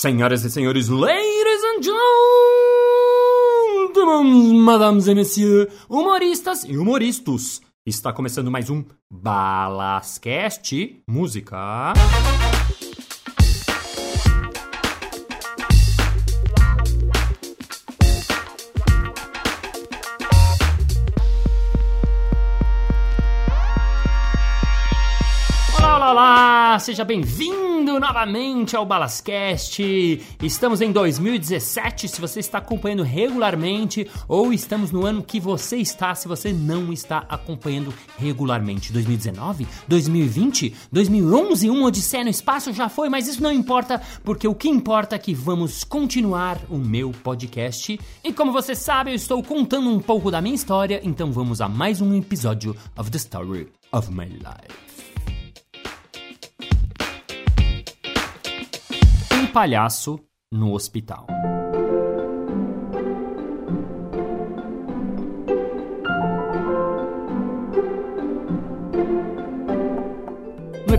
Senhoras e senhores, ladies and gentlemen, madames et messieurs, humoristas e humoristas, está começando mais um Balascast Música. Olá! Seja bem-vindo novamente ao Balascast. Estamos em 2017, se você está acompanhando regularmente, ou estamos no ano que você está, se você não está acompanhando regularmente. 2019? 2020? 2011? Um Odisseia no Espaço já foi, mas isso não importa, porque o que importa é que vamos continuar o meu podcast. E como você sabe, eu estou contando um pouco da minha história, então vamos a mais um episódio of the story of my life. Palhaço no hospital.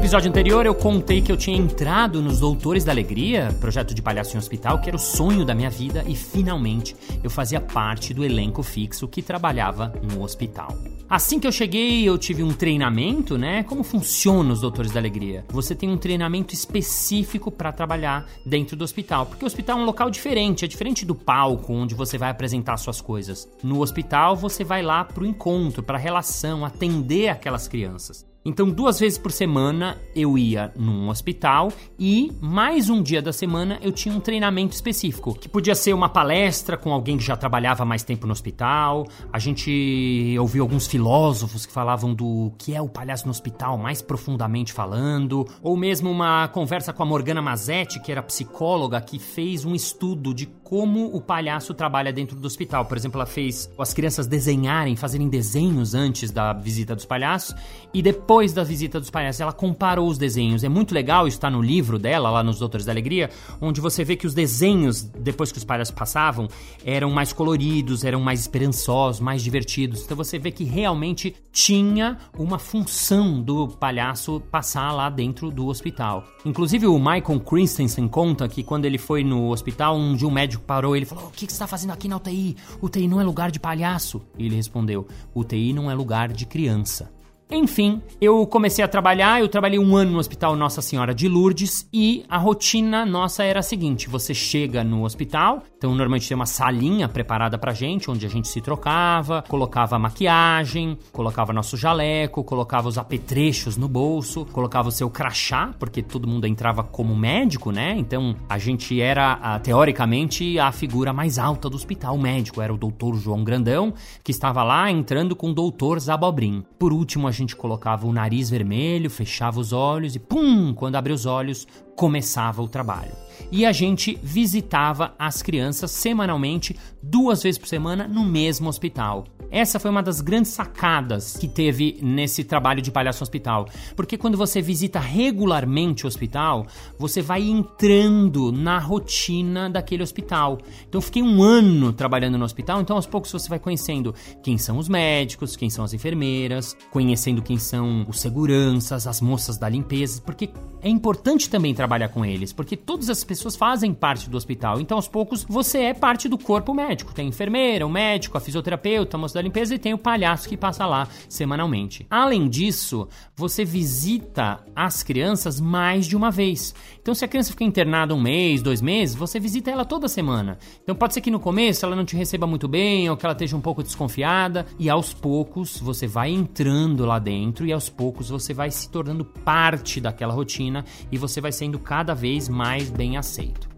Episódio anterior eu contei que eu tinha entrado nos Doutores da Alegria, projeto de palhaço em hospital, que era o sonho da minha vida e finalmente eu fazia parte do elenco fixo que trabalhava no hospital. Assim que eu cheguei, eu tive um treinamento, né? Como funciona os Doutores da Alegria? Você tem um treinamento específico para trabalhar dentro do hospital, porque o hospital é um local diferente, é diferente do palco onde você vai apresentar suas coisas. No hospital você vai lá pro encontro, para relação, atender aquelas crianças. Então, duas vezes por semana eu ia num hospital e mais um dia da semana eu tinha um treinamento específico, que podia ser uma palestra com alguém que já trabalhava mais tempo no hospital. A gente ouviu alguns filósofos que falavam do que é o palhaço no hospital, mais profundamente falando, ou mesmo uma conversa com a Morgana Mazetti, que era psicóloga, que fez um estudo de como o palhaço trabalha dentro do hospital. Por exemplo, ela fez as crianças desenharem, fazerem desenhos antes da visita dos palhaços e depois da visita dos palhaços ela comparou os desenhos. É muito legal, está no livro dela, lá nos Doutores da Alegria, onde você vê que os desenhos, depois que os palhaços passavam, eram mais coloridos, eram mais esperançosos, mais divertidos. Então você vê que realmente tinha uma função do palhaço passar lá dentro do hospital. Inclusive o Michael Christensen conta que quando ele foi no hospital, um dia um médico parou ele falou: O que, que você está fazendo aqui na UTI? UTI não é lugar de palhaço. E ele respondeu: UTI não é lugar de criança. Enfim, eu comecei a trabalhar, eu trabalhei um ano no Hospital Nossa Senhora de Lourdes e a rotina nossa era a seguinte: você chega no hospital, então normalmente tem uma salinha preparada pra gente, onde a gente se trocava, colocava maquiagem, colocava nosso jaleco, colocava os apetrechos no bolso, colocava o seu crachá, porque todo mundo entrava como médico, né? Então a gente era, teoricamente, a figura mais alta do hospital. Médico era o doutor João Grandão, que estava lá entrando com o doutor Zabobrim. Por último, a gente colocava o nariz vermelho, fechava os olhos e pum, quando abria os olhos, começava o trabalho. E a gente visitava as crianças semanalmente, duas vezes por semana, no mesmo hospital. Essa foi uma das grandes sacadas que teve nesse trabalho de palhaço hospital. Porque quando você visita regularmente o hospital, você vai entrando na rotina daquele hospital. Então eu fiquei um ano trabalhando no hospital, então aos poucos você vai conhecendo quem são os médicos, quem são as enfermeiras, conhecendo quem são os seguranças, as moças da limpeza, porque é importante também trabalhar com eles, porque todas as pessoas fazem parte do hospital. Então aos poucos você é parte do corpo médico. Tem a enfermeira, o médico, a fisioterapeuta, a moça da limpeza e tem o palhaço que passa lá semanalmente. Além disso, você visita as crianças mais de uma vez. Então, se a criança fica internada um mês, dois meses, você visita ela toda semana. Então, pode ser que no começo ela não te receba muito bem ou que ela esteja um pouco desconfiada, e aos poucos você vai entrando lá dentro e aos poucos você vai se tornando parte daquela rotina e você vai sendo cada vez mais bem aceito.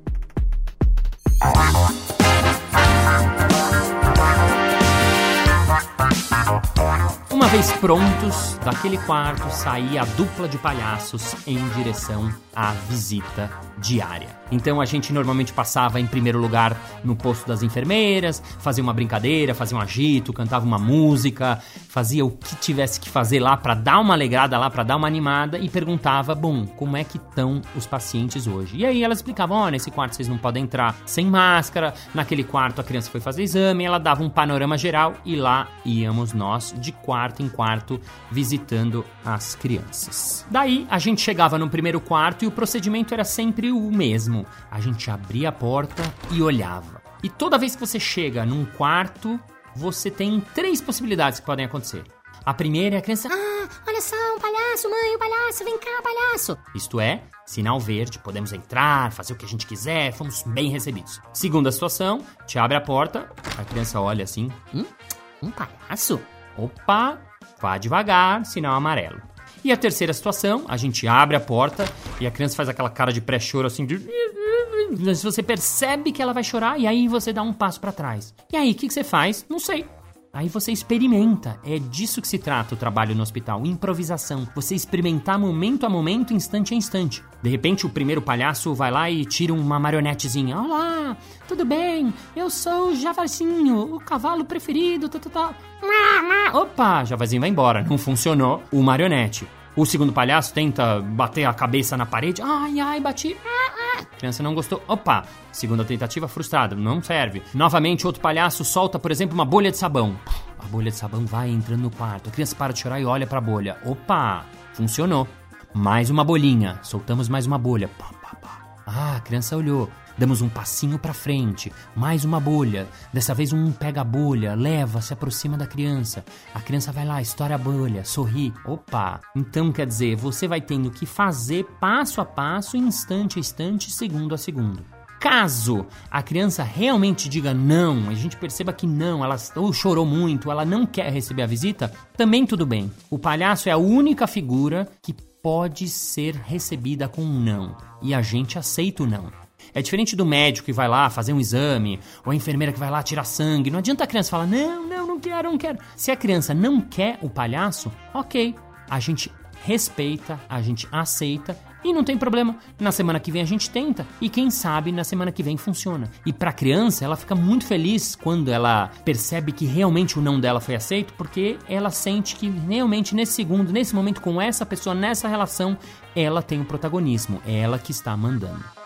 Uma vez prontos, daquele quarto saía a dupla de palhaços em direção à visita diária. Então a gente normalmente passava em primeiro lugar no posto das enfermeiras, fazia uma brincadeira, fazia um agito, cantava uma música, fazia o que tivesse que fazer lá para dar uma alegrada lá, para dar uma animada e perguntava, bom, como é que estão os pacientes hoje? E aí elas explicavam, ó, oh, nesse quarto vocês não podem entrar sem máscara, naquele quarto a criança foi fazer exame, ela dava um panorama geral e lá íamos nós de quatro quarto em quarto visitando as crianças. Daí a gente chegava no primeiro quarto e o procedimento era sempre o mesmo. A gente abria a porta e olhava. E toda vez que você chega num quarto, você tem três possibilidades que podem acontecer. A primeira é a criança. Ah, olha só, um palhaço, mãe, um palhaço, vem cá, palhaço. Isto é, sinal verde, podemos entrar, fazer o que a gente quiser, fomos bem recebidos. Segunda situação, te abre a porta, a criança olha assim. Hum? Um palhaço? Opa, vá devagar, sinal amarelo. E a terceira situação, a gente abre a porta e a criança faz aquela cara de pré-choro assim de. Você percebe que ela vai chorar e aí você dá um passo para trás. E aí, o que, que você faz? Não sei. Aí você experimenta. É disso que se trata o trabalho no hospital, improvisação. Você experimentar momento a momento, instante a instante. De repente, o primeiro palhaço vai lá e tira uma marionetezinha. Olá, tudo bem? Eu sou o Javazinho, o cavalo preferido. Tá, tá, tá. Opa, Javazinho vai embora. Não funcionou o marionete. O segundo palhaço tenta bater a cabeça na parede. Ai, ai, bati. A criança não gostou. Opa, segunda tentativa frustrada, não serve. Novamente, outro palhaço solta, por exemplo, uma bolha de sabão. A bolha de sabão vai entrando no quarto. A criança para de chorar e olha para a bolha. Opa, funcionou. Mais uma bolinha. Soltamos mais uma bolha. Ah, a criança olhou. Damos um passinho para frente, mais uma bolha. Dessa vez um pega a bolha, leva, se aproxima da criança. A criança vai lá, estoura a bolha, sorri. Opa! Então quer dizer, você vai tendo que fazer passo a passo, instante a instante, segundo a segundo. Caso a criança realmente diga não, a gente perceba que não, ela ou chorou muito, ela não quer receber a visita, também tudo bem. O palhaço é a única figura que pode ser recebida com um não. E a gente aceita o não. É diferente do médico que vai lá fazer um exame, ou a enfermeira que vai lá tirar sangue. Não adianta a criança falar: não, não, não quero, não quero. Se a criança não quer o palhaço, ok. A gente respeita, a gente aceita e não tem problema. Na semana que vem a gente tenta e quem sabe na semana que vem funciona. E para a criança, ela fica muito feliz quando ela percebe que realmente o não dela foi aceito, porque ela sente que realmente nesse segundo, nesse momento com essa pessoa, nessa relação, ela tem o protagonismo, é ela que está mandando.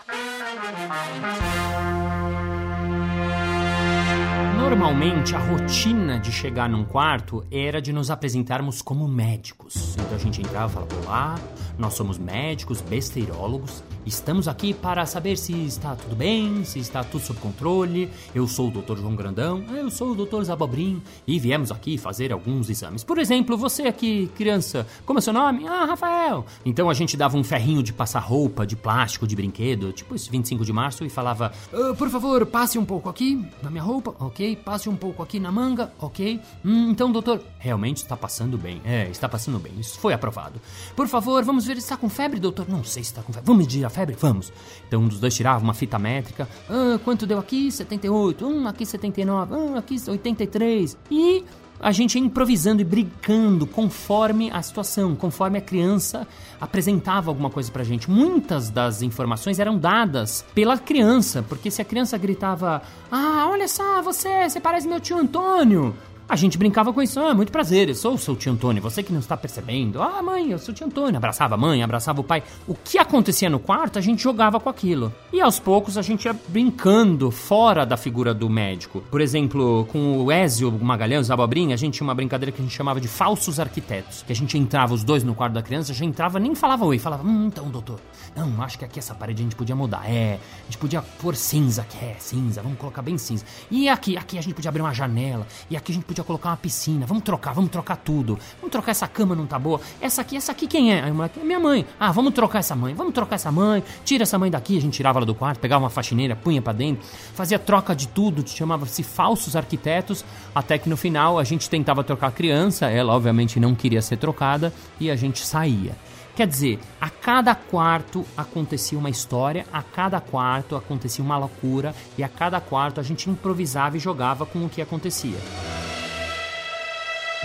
Normalmente a rotina de chegar num quarto era de nos apresentarmos como médicos. Então a gente entrava e falava: Olá, nós somos médicos, besteirólogos. Estamos aqui para saber se está tudo bem, se está tudo sob controle. Eu sou o Dr. João Grandão, eu sou o Dr. Zabobrinho e viemos aqui fazer alguns exames. Por exemplo, você aqui, criança, como é seu nome? Ah, Rafael. Então a gente dava um ferrinho de passar roupa, de plástico, de brinquedo, tipo esse 25 de março, e falava: ah, Por favor, passe um pouco aqui na minha roupa, ok? Passe um pouco aqui na manga, ok? Hum, então, doutor, realmente está passando bem. É, está passando bem. Isso foi aprovado. Por favor, vamos ver se está com febre, doutor. Não sei se está com febre. Vamos medir a febre? Vamos. Então um dos dois tirava uma fita métrica. Ah, quanto deu aqui? 78. Hum, aqui 79. Hum, aqui 83. E a gente improvisando e brincando conforme a situação, conforme a criança apresentava alguma coisa pra gente. Muitas das informações eram dadas pela criança, porque se a criança gritava: Ah, olha só, você, você parece meu tio Antônio. A gente brincava com isso, ah, muito prazer, eu sou o seu tio Antônio, você que não está percebendo. Ah, mãe, eu sou o tio Antônio. Abraçava a mãe, abraçava o pai. O que acontecia no quarto, a gente jogava com aquilo. E aos poucos a gente ia brincando fora da figura do médico. Por exemplo, com o Ézio Magalhães, Abobrinha, a gente tinha uma brincadeira que a gente chamava de falsos arquitetos. Que a gente entrava os dois no quarto da criança, já entrava, nem falava oi, falava, hum, então, doutor, não, acho que aqui essa parede a gente podia mudar. É, a gente podia pôr cinza aqui, é, cinza, vamos colocar bem cinza. E aqui, aqui a gente podia abrir uma janela, e aqui a gente podia colocar uma piscina, vamos trocar, vamos trocar tudo. Vamos trocar essa cama, não tá boa. Essa aqui, essa aqui quem é? Aí o moleque, é minha mãe. Ah, vamos trocar essa mãe, vamos trocar essa mãe. Tira essa mãe daqui, a gente tirava ela do quarto, pegava uma faxineira, punha para dentro, fazia troca de tudo, chamava-se falsos arquitetos, até que no final a gente tentava trocar a criança, ela obviamente não queria ser trocada e a gente saía. Quer dizer, a cada quarto acontecia uma história, a cada quarto acontecia uma loucura e a cada quarto a gente improvisava e jogava com o que acontecia.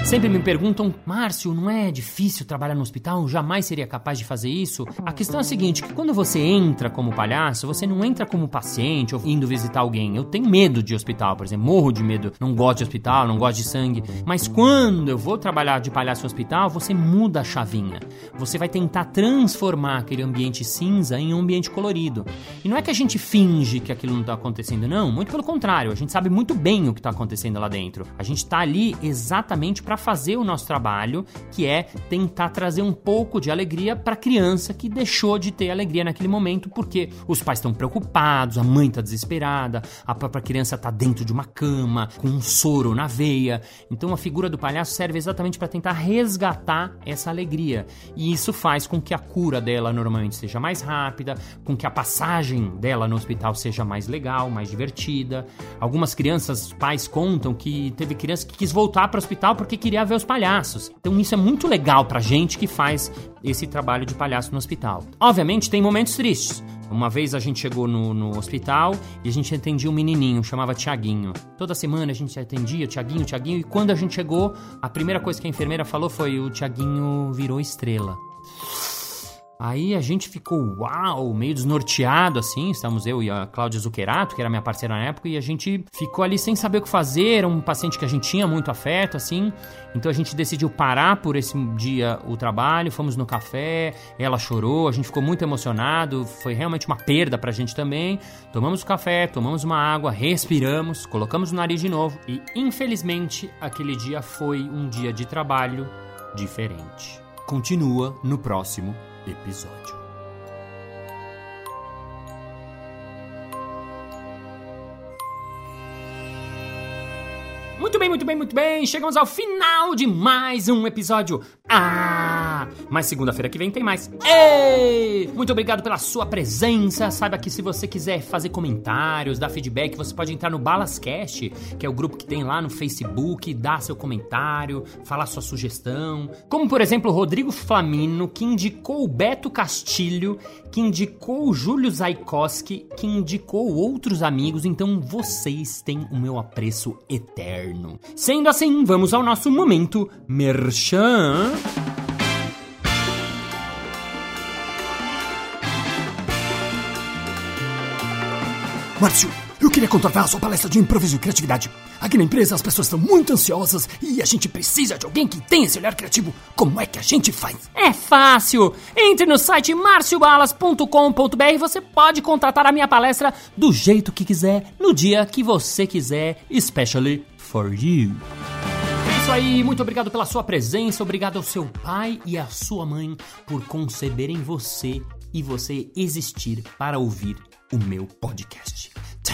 Sempre me perguntam, Márcio, não é difícil trabalhar no hospital? Jamais seria capaz de fazer isso? A questão é a seguinte, que quando você entra como palhaço, você não entra como paciente ou indo visitar alguém. Eu tenho medo de hospital, por exemplo, morro de medo, não gosto de hospital, não gosto de sangue. Mas quando eu vou trabalhar de palhaço no hospital, você muda a chavinha. Você vai tentar transformar aquele ambiente cinza em um ambiente colorido. E não é que a gente finge que aquilo não está acontecendo, não. Muito pelo contrário, a gente sabe muito bem o que está acontecendo lá dentro. A gente está ali exatamente para fazer o nosso trabalho, que é tentar trazer um pouco de alegria para a criança que deixou de ter alegria naquele momento porque os pais estão preocupados, a mãe está desesperada, a própria criança está dentro de uma cama com um soro na veia. Então a figura do palhaço serve exatamente para tentar resgatar essa alegria. E isso faz com que a cura dela normalmente seja mais rápida, com que a passagem dela no hospital seja mais legal, mais divertida. Algumas crianças, pais contam que teve criança que quis voltar para o hospital porque queria ver os palhaços. Então isso é muito legal pra gente que faz esse trabalho de palhaço no hospital. Obviamente tem momentos tristes. Uma vez a gente chegou no, no hospital e a gente atendia um menininho, chamava Tiaguinho. Toda semana a gente atendia Tiaguinho, Tiaguinho, e quando a gente chegou, a primeira coisa que a enfermeira falou foi: o Tiaguinho virou estrela. Aí a gente ficou, uau, meio desnorteado assim. Estávamos eu e a Cláudia Zuccherato, que era minha parceira na época, e a gente ficou ali sem saber o que fazer. Era um paciente que a gente tinha muito afeto, assim. Então a gente decidiu parar por esse dia o trabalho, fomos no café, ela chorou, a gente ficou muito emocionado. Foi realmente uma perda pra gente também. Tomamos café, tomamos uma água, respiramos, colocamos o nariz de novo. E infelizmente aquele dia foi um dia de trabalho diferente. Continua no próximo episódio. Muito bem, muito bem, muito bem. Chegamos ao final de mais um episódio. Ah! Mas segunda-feira que vem tem mais. Ei! Muito obrigado pela sua presença. Saiba que se você quiser fazer comentários, dar feedback, você pode entrar no Balascast, que é o grupo que tem lá no Facebook, dar seu comentário, falar sua sugestão. Como, por exemplo, o Rodrigo Flamino, que indicou o Beto Castilho, que indicou o Júlio Zaikoski, que indicou outros amigos. Então vocês têm o meu apreço eterno. Sendo assim, vamos ao nosso momento merchan. Márcio, eu queria contratar a sua palestra de improviso e criatividade. Aqui na empresa as pessoas estão muito ansiosas e a gente precisa de alguém que tenha esse olhar criativo. Como é que a gente faz? É fácil! Entre no site marciobalas.com.br e você pode contratar a minha palestra do jeito que quiser, no dia que você quiser, especially for you. É isso aí, muito obrigado pela sua presença, obrigado ao seu pai e à sua mãe por conceberem você e você existir para ouvir o meu podcast.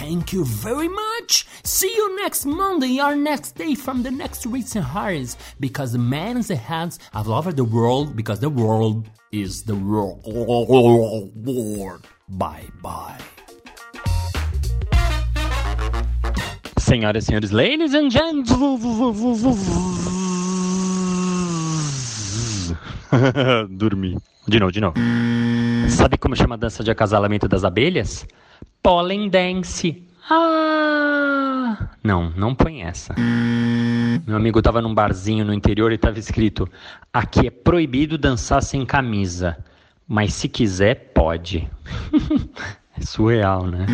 Thank you very much. See you next Monday or next day from the next recent hearts because the man is the hands of over the world because the world is the world. Bye bye. Senhoras e senhores, ladies and gentlemen. Dormi. De novo, de novo. Sabe como chama a dança de acasalamento das abelhas? Pollen dance. Ah! Não, não põe essa. Meu amigo tava num barzinho no interior e tava escrito: Aqui é proibido dançar sem camisa, mas se quiser, pode. é surreal, né?